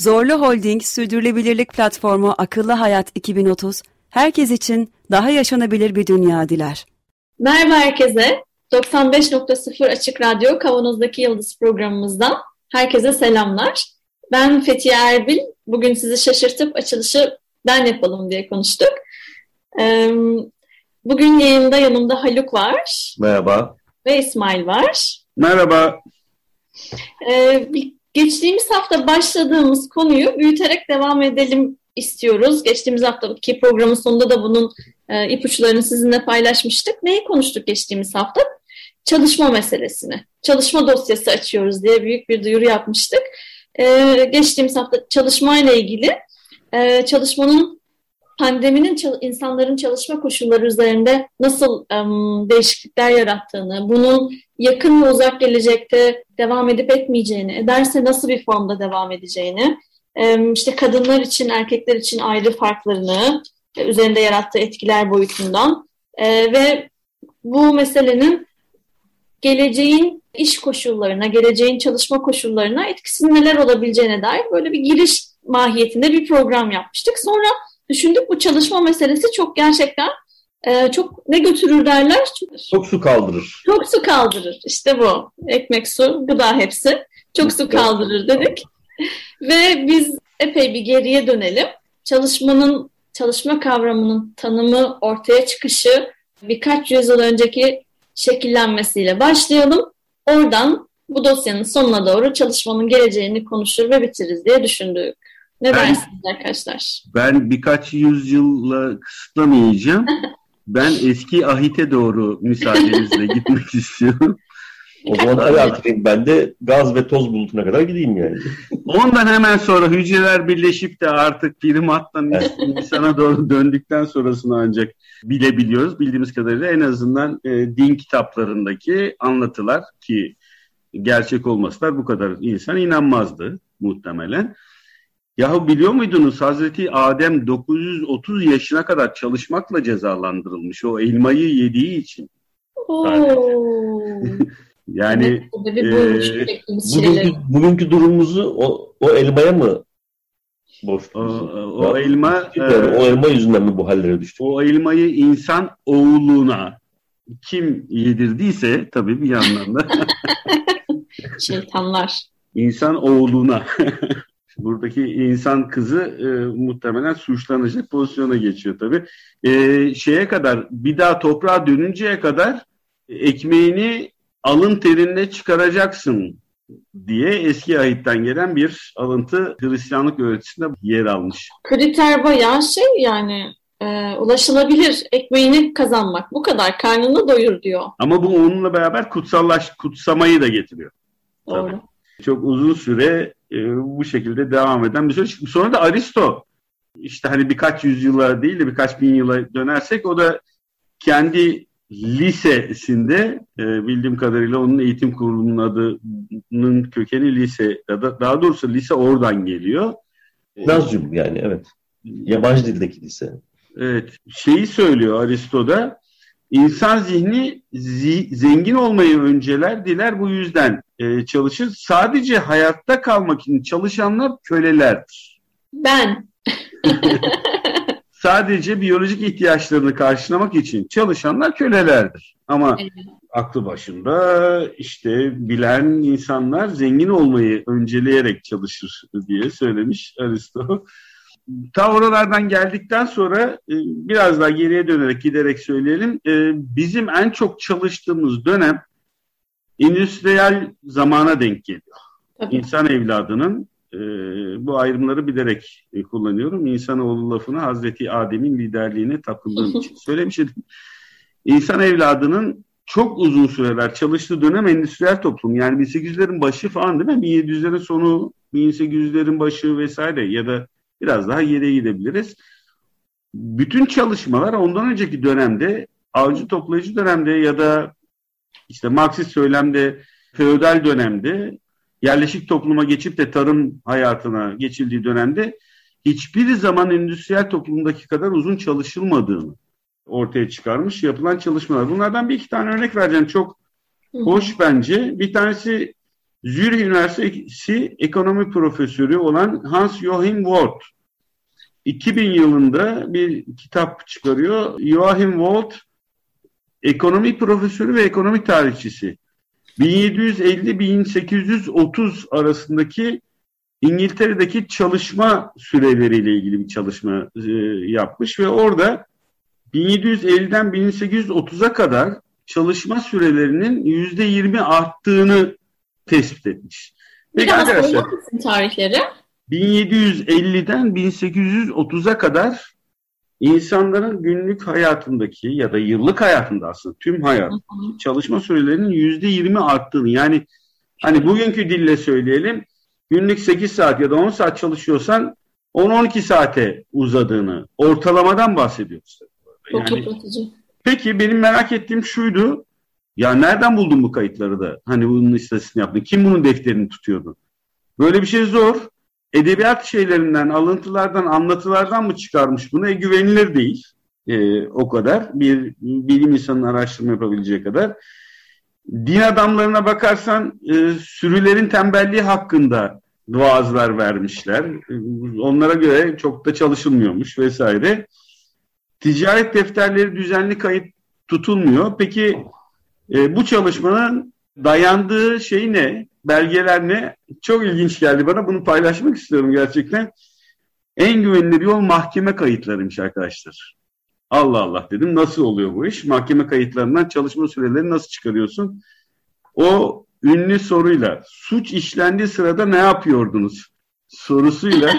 Zorlu Holding Sürdürülebilirlik Platformu Akıllı Hayat 2030, herkes için daha yaşanabilir bir dünya diler. Merhaba herkese. 95.0 Açık Radyo Kavanoz'daki Yıldız programımızdan herkese selamlar. Ben Fethiye Erbil. Bugün sizi şaşırtıp açılışı ben yapalım diye konuştuk. Bugün yayında yanımda Haluk var. Merhaba. Ve İsmail var. Merhaba. Geçtiğimiz hafta başladığımız konuyu büyüterek devam edelim istiyoruz. Geçtiğimiz haftaki programın sonunda da bunun e, ipuçlarını sizinle paylaşmıştık. Neyi konuştuk geçtiğimiz hafta? Çalışma meselesini. Çalışma dosyası açıyoruz diye büyük bir duyuru yapmıştık. E, geçtiğimiz hafta çalışmayla ilgili e, çalışmanın pandeminin insanların çalışma koşulları üzerinde nasıl değişiklikler yarattığını, bunun yakın ve uzak gelecekte devam edip etmeyeceğini, ederse nasıl bir formda devam edeceğini, işte kadınlar için, erkekler için ayrı farklarını, üzerinde yarattığı etkiler boyutundan e, ve bu meselenin geleceğin iş koşullarına, geleceğin çalışma koşullarına etkisinin neler olabileceğine dair böyle bir giriş mahiyetinde bir program yapmıştık. Sonra düşündük bu çalışma meselesi çok gerçekten e, çok ne götürür derler? Çok, çok su kaldırır. Çok su kaldırır. İşte bu. Ekmek, su, gıda hepsi. Çok su kaldırır dedik. Ve biz epey bir geriye dönelim. Çalışmanın çalışma kavramının tanımı, ortaya çıkışı birkaç yüzyıl önceki şekillenmesiyle başlayalım. Oradan bu dosyanın sonuna doğru çalışmanın geleceğini konuşur ve bitiririz diye düşündük. Ne ben, dersiniz arkadaşlar? Ben birkaç yüzyılla kısıtlamayacağım. ben eski ahite doğru müsaadenizle gitmek istiyorum. O zaman artık ben de gaz ve toz bulutuna kadar gideyim yani. Ondan hemen sonra hücreler birleşip de artık primattan insana doğru döndükten sonrasını ancak bilebiliyoruz. Bildiğimiz kadarıyla en azından e, din kitaplarındaki anlatılar ki gerçek olmasalar bu kadar insan inanmazdı muhtemelen. Yahu biliyor muydunuz Hazreti Adem 930 yaşına kadar çalışmakla cezalandırılmış o elmayı yediği için. yani e, bugünkü, bugünkü durumumuzu o, o elmaya mı borçluyuz? O, o elma yani, e, o elma yüzünden mi bu hallere düştük? O elmayı insan oğluna kim yedirdiyse tabii bir yandan da şeytanlar. İnsan oğluna buradaki insan kızı e, muhtemelen suçlanacak pozisyona geçiyor tabii. E, şeye kadar bir daha toprağa dönünceye kadar ekmeğini alın terinle çıkaracaksın diye eski ayitten gelen bir alıntı Hristiyanlık öğretisinde yer almış. Kriter bayağı şey yani e, ulaşılabilir ekmeğini kazanmak bu kadar karnını doyur diyor. Ama bu onunla beraber kutsallaş kutsamayı da getiriyor. Doğru. Tabii. Çok uzun süre e, bu şekilde devam eden bir süreç. Sonra da Aristo işte hani birkaç yüzyıla değil de birkaç bin yıla dönersek o da kendi lisesinde e, bildiğim kadarıyla onun eğitim kurulunun adının kökeni lise ya da daha doğrusu lise oradan geliyor. Nazcum yani evet. Yabancı dildeki lise. Evet. Şeyi söylüyor Aristo'da insan zihni zi, zengin olmayı önceler diler bu yüzden e, çalışır. Sadece hayatta kalmak için çalışanlar kölelerdir. Ben. Sadece biyolojik ihtiyaçlarını karşılamak için çalışanlar kölelerdir. Ama evet. aklı başında işte bilen insanlar zengin olmayı önceleyerek çalışır diye söylemiş Aristo. Ta oralardan geldikten sonra e, biraz daha geriye dönerek giderek söyleyelim. E, bizim en çok çalıştığımız dönem endüstriyel zamana denk geliyor. Tabii. İnsan evladının e, bu ayrımları bilerek e, kullanıyorum. İnsanoğlu lafını Hazreti Adem'in liderliğine takıldığım için söylemiştim. İnsan evladının çok uzun süreler çalıştığı dönem endüstriyel toplum. Yani 1800'lerin başı falan değil mi? 1700'lerin sonu, 1800'lerin başı vesaire ya da biraz daha geriye gidebiliriz. Bütün çalışmalar ondan önceki dönemde avcı toplayıcı dönemde ya da işte Marksist söylemde feodal dönemde yerleşik topluma geçip de tarım hayatına geçildiği dönemde hiçbir zaman endüstriyel toplumdaki kadar uzun çalışılmadığını ortaya çıkarmış yapılan çalışmalar. Bunlardan bir iki tane örnek vereceğim. Çok hoş bence. Bir tanesi Zürich Üniversitesi ekonomi profesörü olan Hans Joachim Wort. 2000 yılında bir kitap çıkarıyor. Joachim Wort ekonomi profesörü ve ekonomi tarihçisi. 1750-1830 arasındaki İngiltere'deki çalışma süreleriyle ilgili bir çalışma e, yapmış ve orada 1750'den 1830'a kadar çalışma sürelerinin %20 arttığını tespit etmiş. Peki arkadaşlar tarihleri? 1750'den 1830'a kadar insanların günlük hayatındaki ya da yıllık hayatında aslında tüm hayat çalışma sürelerinin yüzde yirmi arttığını yani hani bugünkü dille söyleyelim günlük 8 saat ya da 10 saat çalışıyorsan 10-12 saate uzadığını ortalamadan bahsediyoruz. Yani, peki benim merak ettiğim şuydu ya nereden buldun bu kayıtları da hani bunun istatistiğini yaptın kim bunun defterini tutuyordu? Böyle bir şey zor edebiyat şeylerinden, alıntılardan, anlatılardan mı çıkarmış bunu? E, güvenilir değil. E, o kadar. Bir bilim insanının araştırma yapabileceği kadar. Din adamlarına bakarsan e, sürülerin tembelliği hakkında vaazlar vermişler. Onlara göre çok da çalışılmıyormuş vesaire. Ticaret defterleri düzenli kayıt tutulmuyor. Peki e, bu çalışmanın dayandığı şey ne? belgeler ne? Çok ilginç geldi bana. Bunu paylaşmak istiyorum gerçekten. En güvenilir yol mahkeme kayıtlarıymış arkadaşlar. Allah Allah dedim. Nasıl oluyor bu iş? Mahkeme kayıtlarından çalışma süreleri nasıl çıkarıyorsun? O ünlü soruyla suç işlendiği sırada ne yapıyordunuz? Sorusuyla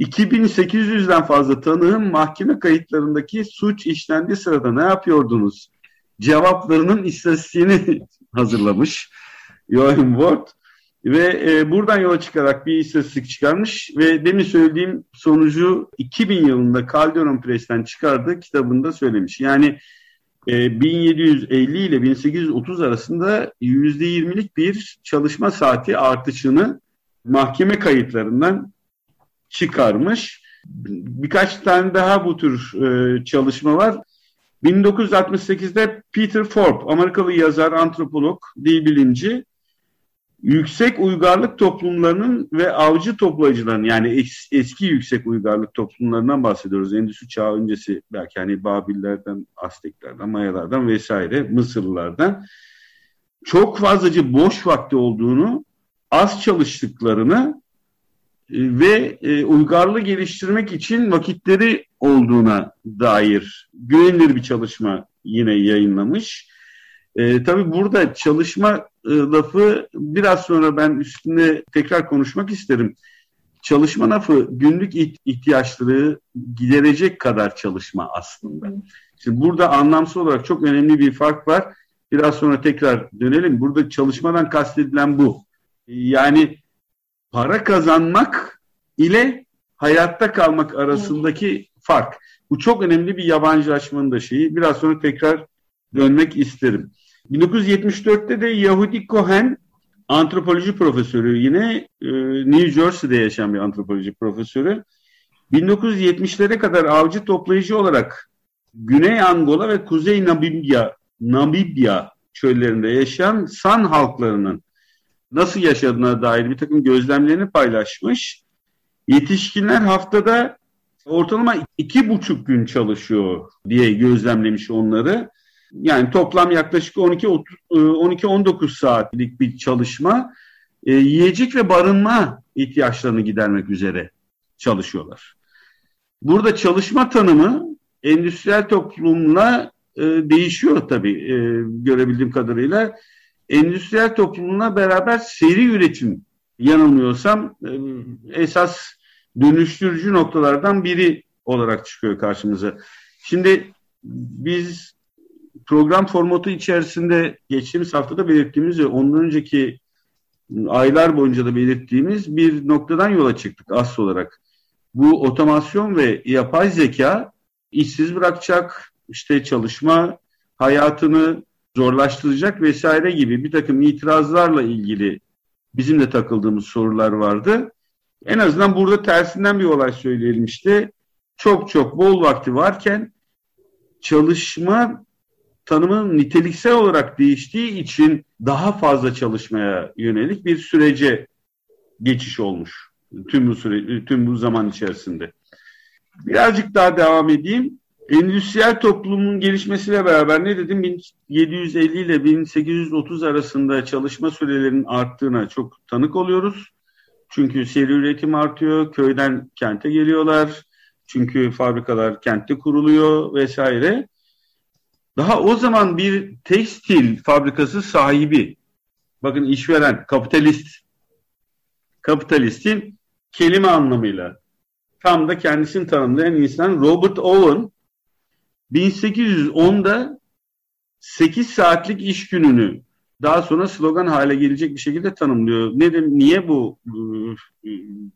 2800'den fazla tanığın mahkeme kayıtlarındaki suç işlendiği sırada ne yapıyordunuz? Cevaplarının istatistiğini hazırlamış Joachim Ward ve e, buradan yola çıkarak bir istatistik çıkarmış ve demin söylediğim sonucu 2000 yılında Calderon Press'ten çıkardığı kitabında söylemiş. Yani e, 1750 ile 1830 arasında %20'lik bir çalışma saati artışını mahkeme kayıtlarından çıkarmış. Birkaç tane daha bu tür e, çalışma var. 1968'de Peter Forbes, Amerikalı yazar, antropolog, dil bilimci, yüksek uygarlık toplumlarının ve avcı toplayıcıların yani es, eski yüksek uygarlık toplumlarından bahsediyoruz. Endüstri çağı öncesi belki hani Babillerden, Azteklerden, Mayalardan vesaire, Mısırlılardan çok fazlaca boş vakti olduğunu, az çalıştıklarını ve e, uygarlığı geliştirmek için vakitleri olduğuna dair güvenilir bir çalışma yine yayınlamış. E, tabii burada çalışma e, lafı biraz sonra ben üstünde tekrar konuşmak isterim. Çalışma lafı günlük ihtiyaçları giderecek kadar çalışma aslında. Şimdi burada anlamsal olarak çok önemli bir fark var. Biraz sonra tekrar dönelim. Burada çalışmadan kastedilen bu. Yani para kazanmak ile hayatta kalmak arasındaki fark. Bu çok önemli bir yabancılaşmanın da şeyi. Biraz sonra tekrar dönmek isterim. 1974'te de Yahudi Cohen antropoloji profesörü yine e, New Jersey'de yaşayan bir antropoloji profesörü. 1970'lere kadar avcı toplayıcı olarak Güney Angola ve Kuzey Namibya, Namibya çöllerinde yaşayan San halklarının nasıl yaşadığına dair bir takım gözlemlerini paylaşmış. Yetişkinler haftada ortalama iki buçuk gün çalışıyor diye gözlemlemiş onları. Yani toplam yaklaşık 12-19 e, saatlik bir çalışma. E, yiyecek ve barınma ihtiyaçlarını gidermek üzere çalışıyorlar. Burada çalışma tanımı endüstriyel toplumla e, değişiyor tabii e, görebildiğim kadarıyla. Endüstriyel toplumla beraber seri üretim yanılmıyorsam e, esas dönüştürücü noktalardan biri olarak çıkıyor karşımıza. Şimdi biz program formatı içerisinde geçtiğimiz haftada belirttiğimiz ve ondan önceki aylar boyunca da belirttiğimiz bir noktadan yola çıktık asıl olarak. Bu otomasyon ve yapay zeka işsiz bırakacak, işte çalışma hayatını zorlaştıracak vesaire gibi bir takım itirazlarla ilgili bizim de takıldığımız sorular vardı. En azından burada tersinden bir olay söyleyelim. Çok çok bol vakti varken çalışma tanımının niteliksel olarak değiştiği için daha fazla çalışmaya yönelik bir sürece geçiş olmuş tüm bu süre tüm bu zaman içerisinde. Birazcık daha devam edeyim. Endüstriyel toplumun gelişmesiyle beraber ne dedim? 1750 ile 1830 arasında çalışma sürelerinin arttığına çok tanık oluyoruz. Çünkü seri üretim artıyor, köyden kente geliyorlar. Çünkü fabrikalar kentte kuruluyor vesaire. Daha o zaman bir tekstil fabrikası sahibi, bakın işveren, kapitalist, kapitalistin kelime anlamıyla tam da kendisini tanımlayan insan Robert Owen 1810'da 8 saatlik iş gününü daha sonra slogan hale gelecek bir şekilde tanımlıyor. Nedir, niye bu e,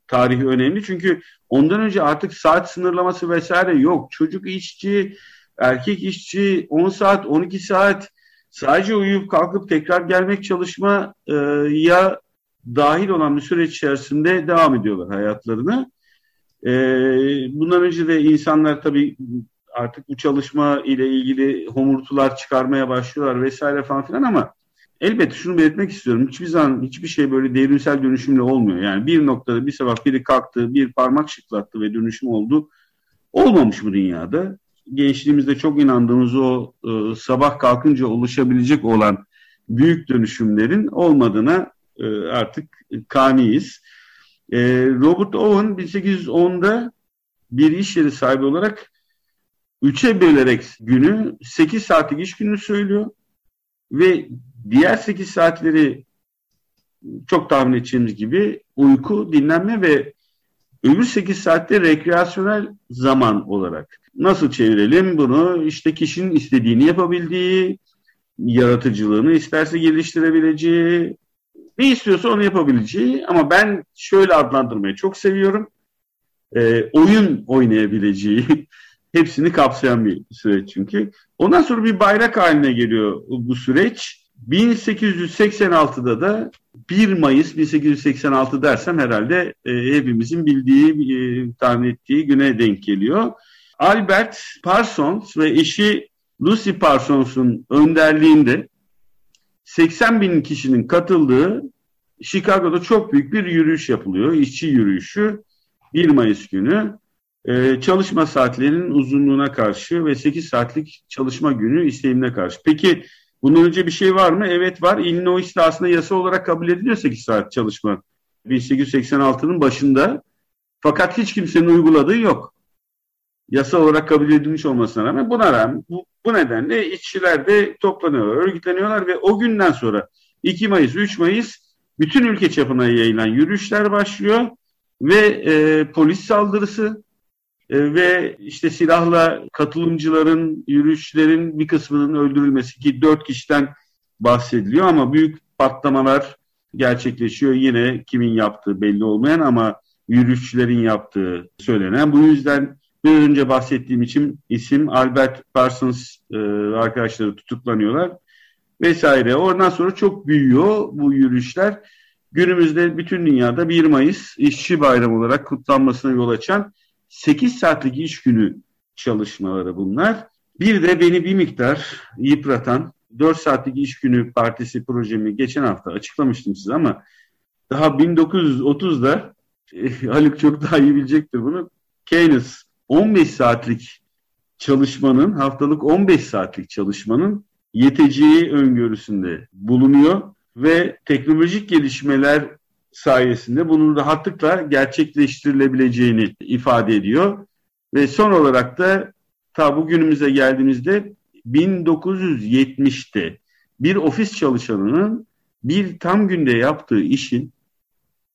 tarihi önemli? Çünkü ondan önce artık saat sınırlaması vesaire yok. Çocuk işçi, erkek işçi 10 saat, 12 saat sadece uyuyup kalkıp tekrar gelmek çalışma ya dahil olan bir süreç içerisinde devam ediyorlar hayatlarını. E, bundan önce de insanlar tabii artık bu çalışma ile ilgili homurtular çıkarmaya başlıyorlar vesaire falan filan ama elbette şunu belirtmek istiyorum. Hiçbir zaman hiçbir şey böyle devrimsel dönüşümle olmuyor. Yani bir noktada bir sabah biri kalktı, bir parmak şıklattı ve dönüşüm oldu. Olmamış bu dünyada. Gençliğimizde çok inandığımız o e, sabah kalkınca oluşabilecek olan büyük dönüşümlerin olmadığına e, artık kaniyiz. E, Robert Owen 1810'da bir iş yeri sahibi olarak üçe bölerek günü 8 saatlik iş gününü söylüyor ve diğer 8 saatleri çok tahmin edeceğimiz gibi uyku, dinlenme ve öbür 8 saatte rekreasyonel zaman olarak. Nasıl çevirelim bunu? İşte kişinin istediğini yapabildiği, yaratıcılığını isterse geliştirebileceği, ne istiyorsa onu yapabileceği ama ben şöyle adlandırmayı çok seviyorum. E, oyun oynayabileceği, hepsini kapsayan bir süreç çünkü. Ondan sonra bir bayrak haline geliyor bu süreç. 1886'da da 1 Mayıs 1886 dersem herhalde e, hepimizin bildiği, e, tahmin ettiği güne denk geliyor. Albert Parsons ve eşi Lucy Parsons'un önderliğinde 80 bin kişinin katıldığı Chicago'da çok büyük bir yürüyüş yapılıyor. İşçi yürüyüşü 1 Mayıs günü. Ee, çalışma saatlerinin uzunluğuna karşı ve 8 saatlik çalışma günü isteğimine karşı. Peki bunun önce bir şey var mı? Evet var. Illinois'te aslında yasa olarak kabul ediliyor 8 saat çalışma. 1886'nın başında. Fakat hiç kimsenin uyguladığı yok. Yasa olarak kabul edilmiş olmasına rağmen buna rağmen bu, bu nedenle işçiler de toplanıyorlar, örgütleniyorlar ve o günden sonra 2 Mayıs, 3 Mayıs bütün ülke çapına yayılan yürüyüşler başlıyor ve e, polis saldırısı e, ve işte silahla katılımcıların, yürüyüşlerin bir kısmının öldürülmesi ki dört kişiden bahsediliyor ama büyük patlamalar gerçekleşiyor. Yine kimin yaptığı belli olmayan ama yürüyüşçülerin yaptığı söylenen. Bu yüzden bir önce bahsettiğim için isim Albert Parsons e, arkadaşları tutuklanıyorlar vesaire. Oradan sonra çok büyüyor bu yürüyüşler. Günümüzde bütün dünyada 1 Mayıs işçi bayramı olarak kutlanmasına yol açan 8 saatlik iş günü çalışmaları bunlar. Bir de beni bir miktar yıpratan 4 saatlik iş günü partisi projemi geçen hafta açıklamıştım size ama daha 1930'da Haluk çok daha iyi bilecektir bunu. Keynes 15 saatlik çalışmanın, haftalık 15 saatlik çalışmanın yeteceği öngörüsünde bulunuyor ve teknolojik gelişmeler sayesinde bunun rahatlıkla gerçekleştirilebileceğini ifade ediyor. Ve son olarak da ta bugünümüze geldiğimizde 1970'te bir ofis çalışanının bir tam günde yaptığı işin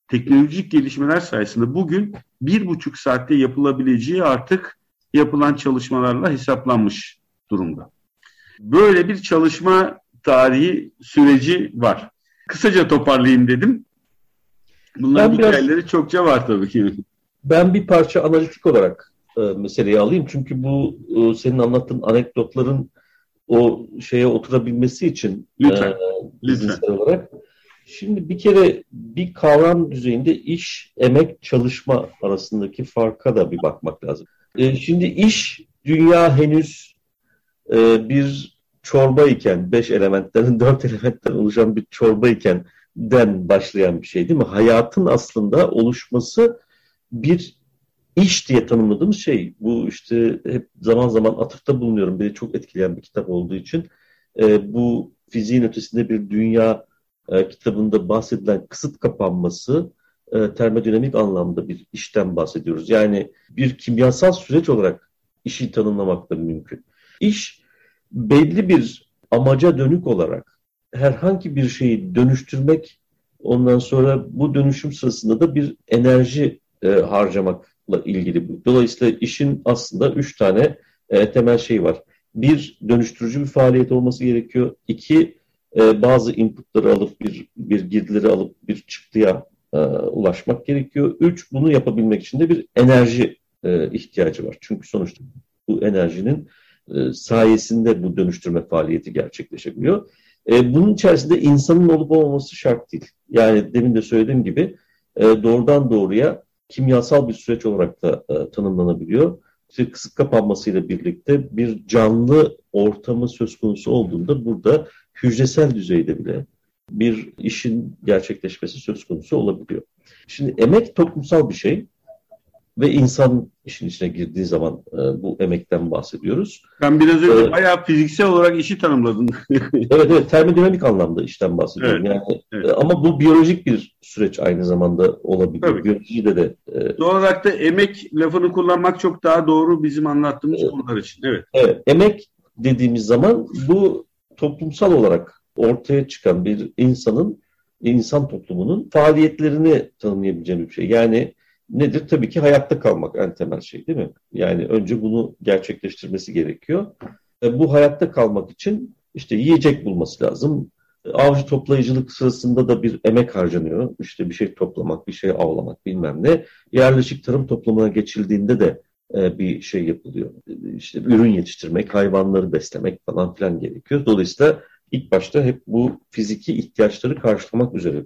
teknolojik gelişmeler sayesinde bugün bir buçuk saatte yapılabileceği artık yapılan çalışmalarla hesaplanmış durumda. Böyle bir çalışma tarihi süreci var. Kısaca toparlayayım dedim. Bunların ben hikayeleri biraz, çokça var tabii ki. Ben bir parça analitik olarak e, meseleyi alayım. Çünkü bu e, senin anlattığın anekdotların o şeye oturabilmesi için lütfen, e, lütfen. olarak. Şimdi bir kere bir kavram düzeyinde iş, emek, çalışma arasındaki farka da bir bakmak lazım. E, şimdi iş, dünya henüz e, bir çorba iken, beş elementten, dört elementten oluşan bir çorba iken den başlayan bir şey değil mi? Hayatın aslında oluşması bir iş diye tanımladığımız şey. Bu işte hep zaman zaman atıfta bulunuyorum. Beni çok etkileyen bir kitap olduğu için. E, bu fiziğin ötesinde bir dünya e, kitabında bahsedilen kısıt kapanması e, termodinamik anlamda bir işten bahsediyoruz. Yani bir kimyasal süreç olarak işi tanımlamak da mümkün. İş belli bir amaca dönük olarak herhangi bir şeyi dönüştürmek ondan sonra bu dönüşüm sırasında da bir enerji e, harcamakla ilgili bu. Dolayısıyla işin aslında üç tane e, temel şey var. Bir, dönüştürücü bir faaliyet olması gerekiyor. İki, e, bazı inputları alıp bir, bir girdileri alıp bir çıktıya e, ulaşmak gerekiyor. Üç, bunu yapabilmek için de bir enerji e, ihtiyacı var. Çünkü sonuçta bu enerjinin e, sayesinde bu dönüştürme faaliyeti gerçekleşebiliyor. E, bunun içerisinde insanın olup olmaması şart değil. Yani demin de söylediğim gibi e, doğrudan doğruya kimyasal bir süreç olarak da e, tanımlanabiliyor. İşte kısık kapanmasıyla birlikte bir canlı ortamı söz konusu olduğunda burada hücresel düzeyde bile bir işin gerçekleşmesi söz konusu olabiliyor. Şimdi emek toplumsal bir şey ve insan işin içine girdiği zaman e, bu emekten bahsediyoruz. Ben biraz önce ee, bayağı fiziksel olarak işi tanımladım. evet evet termodinamik anlamda işten bahsediyorum. Evet, yani evet. E, ama bu biyolojik bir süreç aynı zamanda olabiliyor. Tabii. Biyolojide de. E, Doğal olarak da emek lafını kullanmak çok daha doğru bizim anlattığımız evet. konular için. Evet. Evet. Emek dediğimiz zaman bu toplumsal olarak ortaya çıkan bir insanın insan toplumunun faaliyetlerini tanımlayabileceğim bir şey. Yani nedir? Tabii ki hayatta kalmak en temel şey değil mi? Yani önce bunu gerçekleştirmesi gerekiyor. E, bu hayatta kalmak için işte yiyecek bulması lazım. Avcı toplayıcılık sırasında da bir emek harcanıyor. İşte bir şey toplamak, bir şey avlamak bilmem ne. Yerleşik tarım toplumuna geçildiğinde de e, bir şey yapılıyor. İşte ürün yetiştirmek, hayvanları beslemek falan filan gerekiyor. Dolayısıyla ilk başta hep bu fiziki ihtiyaçları karşılamak üzere.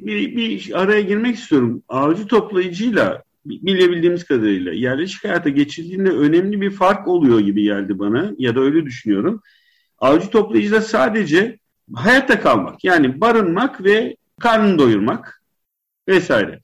Bir, bir araya girmek istiyorum. Avcı toplayıcıyla bilebildiğimiz kadarıyla yerleşik hayata geçildiğinde önemli bir fark oluyor gibi geldi bana ya da öyle düşünüyorum. Avcı toplayıcıda sadece hayatta kalmak yani barınmak ve karnını doyurmak vesaire.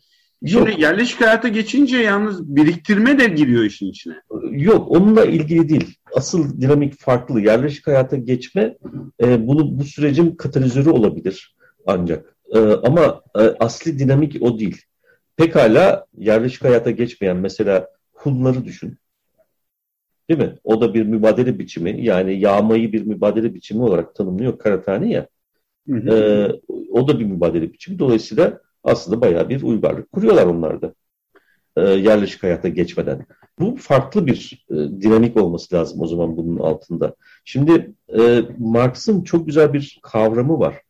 Şimdi Yok. yerleşik hayata geçince yalnız biriktirme de giriyor işin içine. Yok onunla ilgili değil. Asıl dinamik farklı. Yerleşik hayata geçme e, bunu bu sürecin katalizörü olabilir ancak. E, ama e, asli dinamik o değil. Pekala yerleşik hayata geçmeyen mesela Hunları düşün. Değil mi? O da bir mübadele biçimi. Yani yağmayı bir mübadele biçimi olarak tanımlıyor Karatani ya. Hı hı. E, o da bir mübadele biçimi. Dolayısıyla aslında bayağı bir uygarlık kuruyorlar onlar da. E, yerleşik hayata geçmeden. Bu farklı bir e, dinamik olması lazım o zaman bunun altında. Şimdi e, Marx'ın çok güzel bir kavramı var.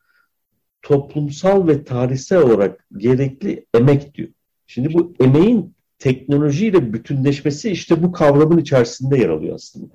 Toplumsal ve tarihsel olarak gerekli emek diyor. Şimdi bu emeğin teknolojiyle bütünleşmesi işte bu kavramın içerisinde yer alıyor aslında.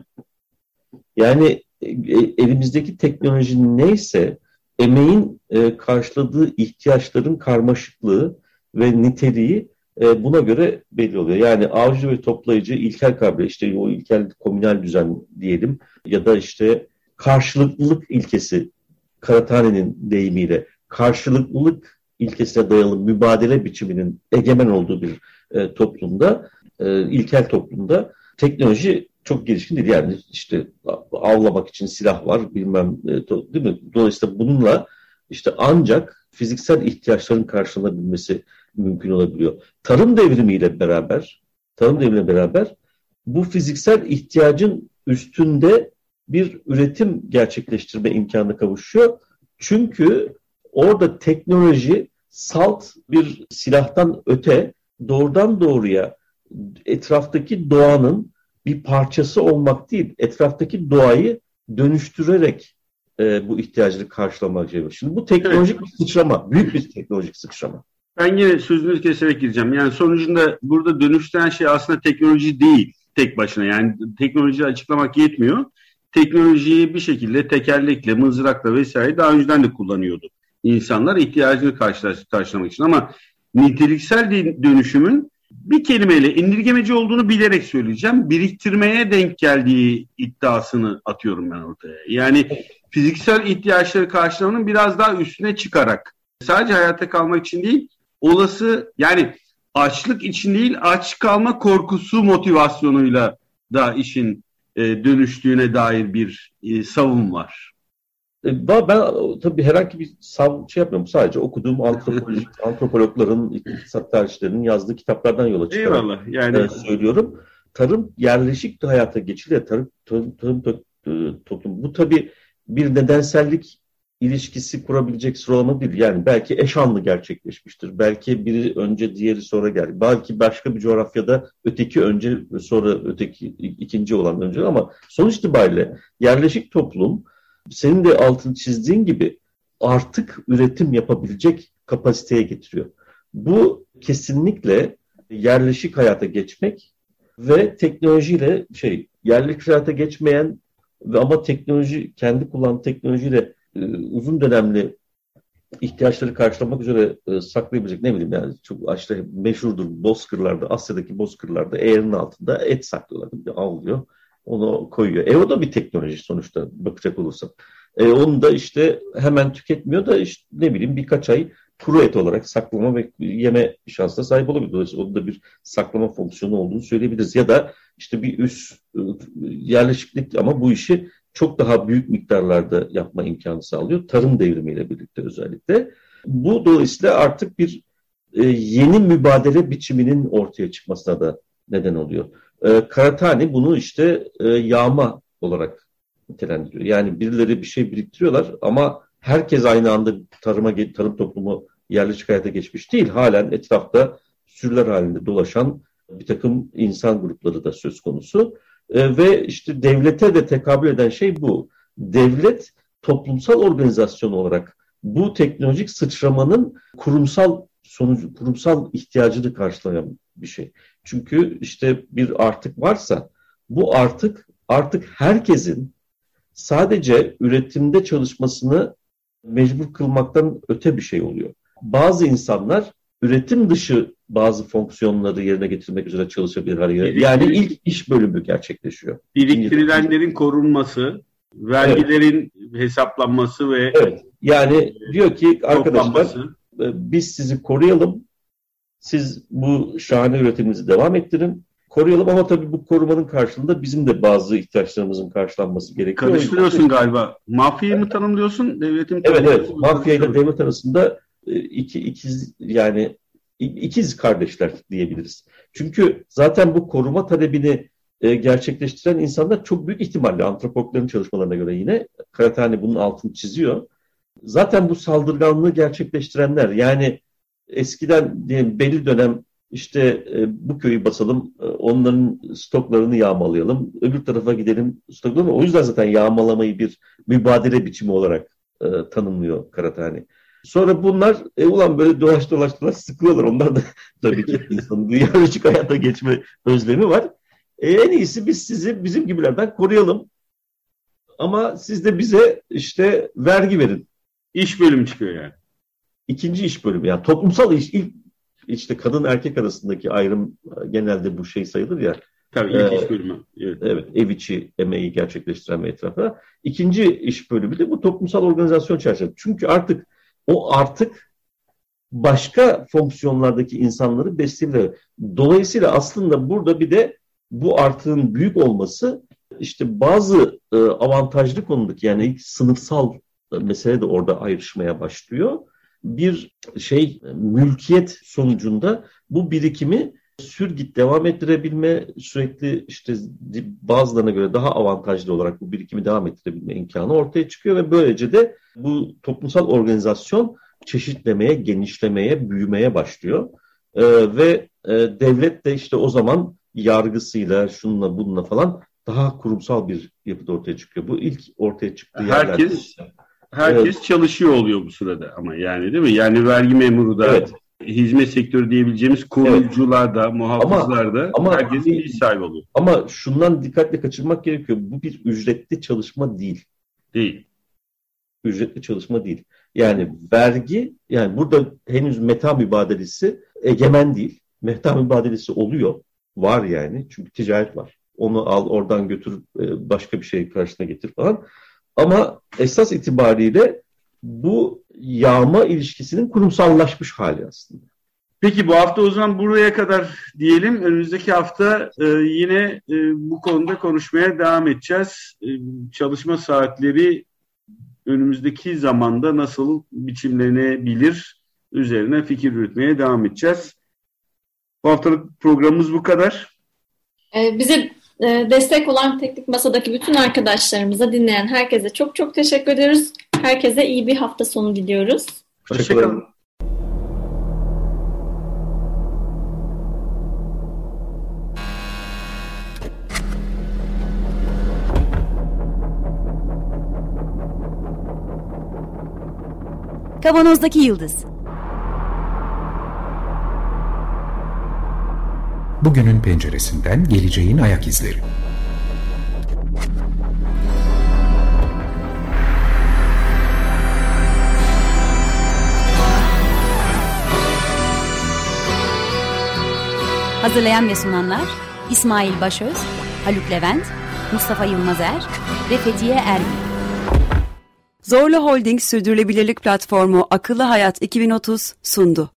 Yani e, elimizdeki teknoloji neyse emeğin e, karşıladığı ihtiyaçların karmaşıklığı ve niteliği e, buna göre belli oluyor. Yani avcı ve toplayıcı ilkel kavram, işte o ilkel komünal düzen diyelim ya da işte karşılıklılık ilkesi Karatane'nin deyimiyle karşılıklılık ilkesine dayalı mübadele biçiminin egemen olduğu bir e, toplumda, e, ilkel toplumda teknoloji çok gelişkin değil. Yani işte avlamak için silah var bilmem e, değil mi? Dolayısıyla bununla işte ancak fiziksel ihtiyaçların karşılanabilmesi mümkün olabiliyor. Tarım devrimiyle beraber tarım devrimiyle beraber bu fiziksel ihtiyacın üstünde bir üretim gerçekleştirme imkanı kavuşuyor. Çünkü orada teknoloji salt bir silahtan öte doğrudan doğruya etraftaki doğanın bir parçası olmak değil, etraftaki doğayı dönüştürerek e, bu ihtiyacını karşılamak gerekiyor. Şimdi bu teknolojik evet. bir sıçrama, büyük bir teknolojik sıçrama. Ben yine sözünüzü keserek gireceğim. Yani sonucunda burada dönüştüren şey aslında teknoloji değil tek başına. Yani teknolojiyi açıklamak yetmiyor. Teknolojiyi bir şekilde tekerlekle, mızrakla vesaire daha önceden de kullanıyordu. İnsanlar ihtiyacını karşılamak için. Ama niteliksel dönüşümün bir kelimeyle indirgemeci olduğunu bilerek söyleyeceğim. Biriktirmeye denk geldiği iddiasını atıyorum ben ortaya. Yani fiziksel ihtiyaçları karşılamanın biraz daha üstüne çıkarak sadece hayatta kalmak için değil, olası yani açlık için değil aç kalma korkusu motivasyonuyla da işin e, dönüştüğüne dair bir e, savun var. E, ben, tabii herhangi bir sav şey yapmıyorum. Sadece okuduğum antropolojik antropologların, iktisat tarihçilerinin yazdığı kitaplardan yola çıkarak Eyvallah, yani... E, söylüyorum. Tarım yerleşik hayata geçiliyor. Tarım, tarım, tarım, tarım e, toplum. Bu tabii bir nedensellik ilişkisi kurabilecek sıralama değil. Yani belki eş anlı gerçekleşmiştir. Belki biri önce diğeri sonra geldi. Belki başka bir coğrafyada öteki önce sonra öteki ikinci olan önce ama sonuç itibariyle yerleşik toplum senin de altını çizdiğin gibi artık üretim yapabilecek kapasiteye getiriyor. Bu kesinlikle yerleşik hayata geçmek ve teknolojiyle şey yerleşik hayata geçmeyen ama teknoloji kendi kullandığı teknolojiyle e, uzun dönemli ihtiyaçları karşılamak üzere e, saklayabilecek ne bileyim yani çok işte meşhurdur bozkırlarda Asya'daki bozkırlarda eğerin altında et saklıyorlar. Avlıyor onu koyuyor. E o da bir teknoloji sonuçta bakacak olursak. E, onu da işte hemen tüketmiyor da işte ne bileyim birkaç ay kuru et olarak saklama ve yeme şansına sahip olabilir. Dolayısıyla onun da bir saklama fonksiyonu olduğunu söyleyebiliriz. Ya da işte bir üst e, yerleşiklik ama bu işi çok daha büyük miktarlarda yapma imkanı sağlıyor. Tarım devrimiyle birlikte özellikle. Bu dolayısıyla artık bir e, yeni mübadele biçiminin ortaya çıkmasına da neden oluyor. E, Karatani bunu işte e, yağma olarak nitelendiriyor. Yani birileri bir şey biriktiriyorlar ama herkes aynı anda tarıma tarım toplumu yerleşik hayata geçmiş değil. Halen etrafta sürüler halinde dolaşan bir takım insan grupları da söz konusu. E, ve işte devlete de tekabül eden şey bu. Devlet toplumsal organizasyon olarak bu teknolojik sıçramanın kurumsal sonucu, kurumsal ihtiyacını karşılayan bir şey. Çünkü işte bir artık varsa bu artık artık herkesin sadece üretimde çalışmasını mecbur kılmaktan öte bir şey oluyor. Bazı insanlar üretim dışı bazı fonksiyonları yerine getirmek üzere çalışabilir hale Yani ilk iş bölümü gerçekleşiyor. Biriktirilenlerin korunması, vergilerin evet. hesaplanması ve Evet. Yani diyor ki arkadaşlar e, biz sizi koruyalım. Siz bu şahane üretiminizi devam ettirin. Koruyalım ama tabii bu korumanın karşılığında bizim de bazı ihtiyaçlarımızın karşılanması gerekiyor. Karıştırıyorsun galiba. Mafyayı mı tanımlıyorsun, devleti mi Evet evet. Mafya ile devlet arasında e, iki ikiz yani ikiz kardeşler diyebiliriz. Çünkü zaten bu koruma talebini e, gerçekleştiren insanlar çok büyük ihtimalle antropologların çalışmalarına göre yine Karatani bunun altını çiziyor. Zaten bu saldırganlığı gerçekleştirenler yani eskiden diyelim belli dönem işte e, bu köyü basalım, e, onların stoklarını yağmalayalım, öbür tarafa gidelim stoklarını. O yüzden zaten yağmalamayı bir mübadele biçimi olarak e, tanımlıyor Karatani. Sonra bunlar e, ulan böyle dolaş dolaş dolaş sıkıyorlar. Onlar da tabii ki insanın dünyacık hayata geçme özlemi var. E, en iyisi biz sizi bizim gibilerden koruyalım. Ama siz de bize işte vergi verin. İş bölümü çıkıyor yani. İkinci iş bölümü yani toplumsal iş ilk işte kadın erkek arasındaki ayrım genelde bu şey sayılır ya. Tabii ilk ee, iş bölümü. Evet. evet, ev içi emeği gerçekleştiren ve etrafa. İkinci iş bölümü de bu toplumsal organizasyon çerçevesi. Çünkü artık o artık başka fonksiyonlardaki insanları besleyebilir. Dolayısıyla aslında burada bir de bu artığın büyük olması işte bazı e, avantajlı konudaki yani ilk sınıfsal mesele de orada ayrışmaya başlıyor. Bir şey mülkiyet sonucunda bu birikimi sürgit devam ettirebilme, sürekli işte bazılarına göre daha avantajlı olarak bu birikimi devam ettirebilme imkanı ortaya çıkıyor ve böylece de bu toplumsal organizasyon çeşitlemeye, genişlemeye, büyümeye başlıyor. Ee, ve e, devlet de işte o zaman yargısıyla, şununla bununla falan daha kurumsal bir yapıda ortaya çıkıyor. Bu ilk ortaya çıktığı Herkes, herkes evet. çalışıyor oluyor bu sırada ama yani değil mi? Yani vergi memuru da, evet. Hizmet sektörü diyebileceğimiz koruyucular da, muhafızlar da ama, herkes bilgi sahibi oluyor. Ama şundan dikkatle kaçırmak gerekiyor. Bu bir ücretli çalışma değil. Değil. Ücretli çalışma değil. Yani vergi, yani burada henüz meta mübadelesi egemen değil. Meta mübadelesi oluyor. Var yani. Çünkü ticaret var. Onu al oradan götür e, başka bir şey karşına getir falan. Ama esas itibariyle bu yağma ilişkisinin kurumsallaşmış hali aslında. Peki bu hafta o zaman buraya kadar diyelim. Önümüzdeki hafta e, yine e, bu konuda konuşmaya devam edeceğiz. E, çalışma saatleri önümüzdeki zamanda nasıl biçimlenebilir üzerine fikir yürütmeye devam edeceğiz. Bu haftalık programımız bu kadar. Ee, bize e, destek olan Teknik Masa'daki bütün arkadaşlarımıza, dinleyen herkese çok çok teşekkür ediyoruz. Herkese iyi bir hafta sonu diliyoruz. Hoşçakalın. Kavanozdaki Yıldız Bugünün penceresinden geleceğin ayak izleri. Hazırlayan ve sunanlar İsmail Başöz, Haluk Levent, Mustafa Yılmazer ve Fethiye Ergin. Zorlu Holding Sürdürülebilirlik Platformu Akıllı Hayat 2030 sundu.